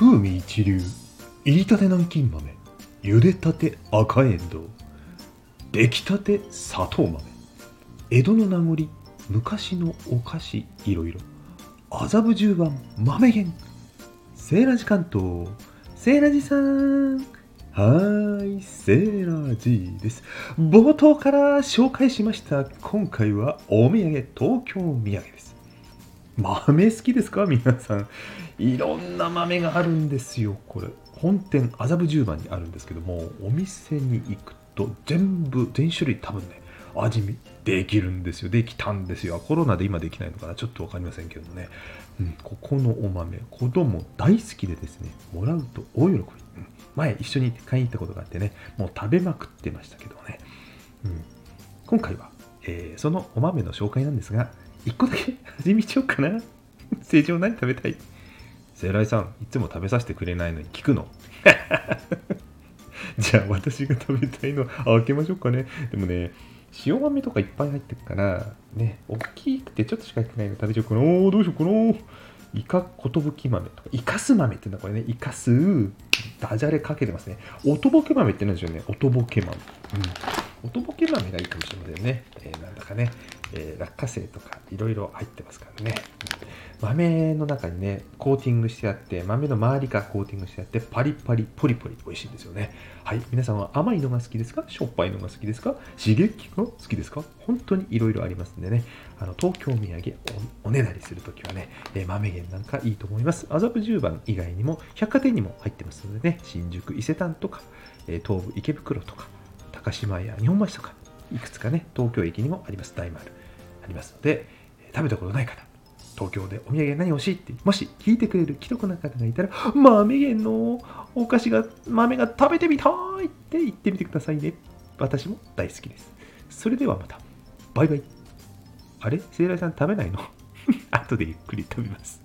風味一流入りたて南京豆茹でたて赤えんどう出来たて砂糖豆江戸の名残昔のお菓子いろいろ麻布十番豆源セーラジ関東セーラジさんはーい、セーラジです。冒頭から紹介しました。今回はお土産、東京土産です。豆好きですか？皆さん。いろんな豆があるんですよ、これ。本店、麻布十番にあるんですけども、お店に行くと全部、全種類多分ね、味見できるんですよ。できたんですよ。コロナで今できないのかな？ちょっとわかりませんけどもね。うん、ここのお豆、子供大好きでですね、もらうと大喜び。前一緒に買いに行ったことがあってね、もう食べまくってましたけどね。うん、今回は、えーそのお豆の紹介なんですが、一個だけ味見しようかな。正常何食べたい？セイライさん、いつも食べさせてくれないのに聞くの？じゃあ私が食べたいの開けましょうかね。でもね、塩豆とかいっぱい入ってるから、ね、大きくてちょっとしか入ってないの食べちゃおうかな。おーどうしようかな。イカ寿豆とか、イカス豆っていうのはこれね、イカス、ダジャレかけてますね。おとぼけ豆ってなんでしょうね。おとぼけ豆。うん。おとぼけ豆がいいかもしれませんね。えーなんだかね、えー落花生とかいろいろ入ってますからね。豆の中にね、コーティングしてあって、豆の周りがコーティングしてあって、パリパリ、ポリポリ、美味しいんですよね。はい。皆さんは甘いのが好きですか？しょっぱいのが好きですか？刺激が好きですか？本当にいろいろありますんでね、あの東京土産おねだりするときはね、えー豆源なんかいいと思います。麻布十番以外にも百貨店にも入ってますのでね、新宿伊勢丹とか、えー東武池袋とか、高島屋日本橋とか、いくつかね、東京駅にもあります。大丸りますので、食べたことない方、東京でお土産何欲しいって、もし聞いてくれる既得な方がいたら、豆源のお菓子が、豆が食べてみたいって言ってみてくださいね。私も大好きです。それではまた。バイバイ。あれ？セイライさん食べないの？後でゆっくり食べます。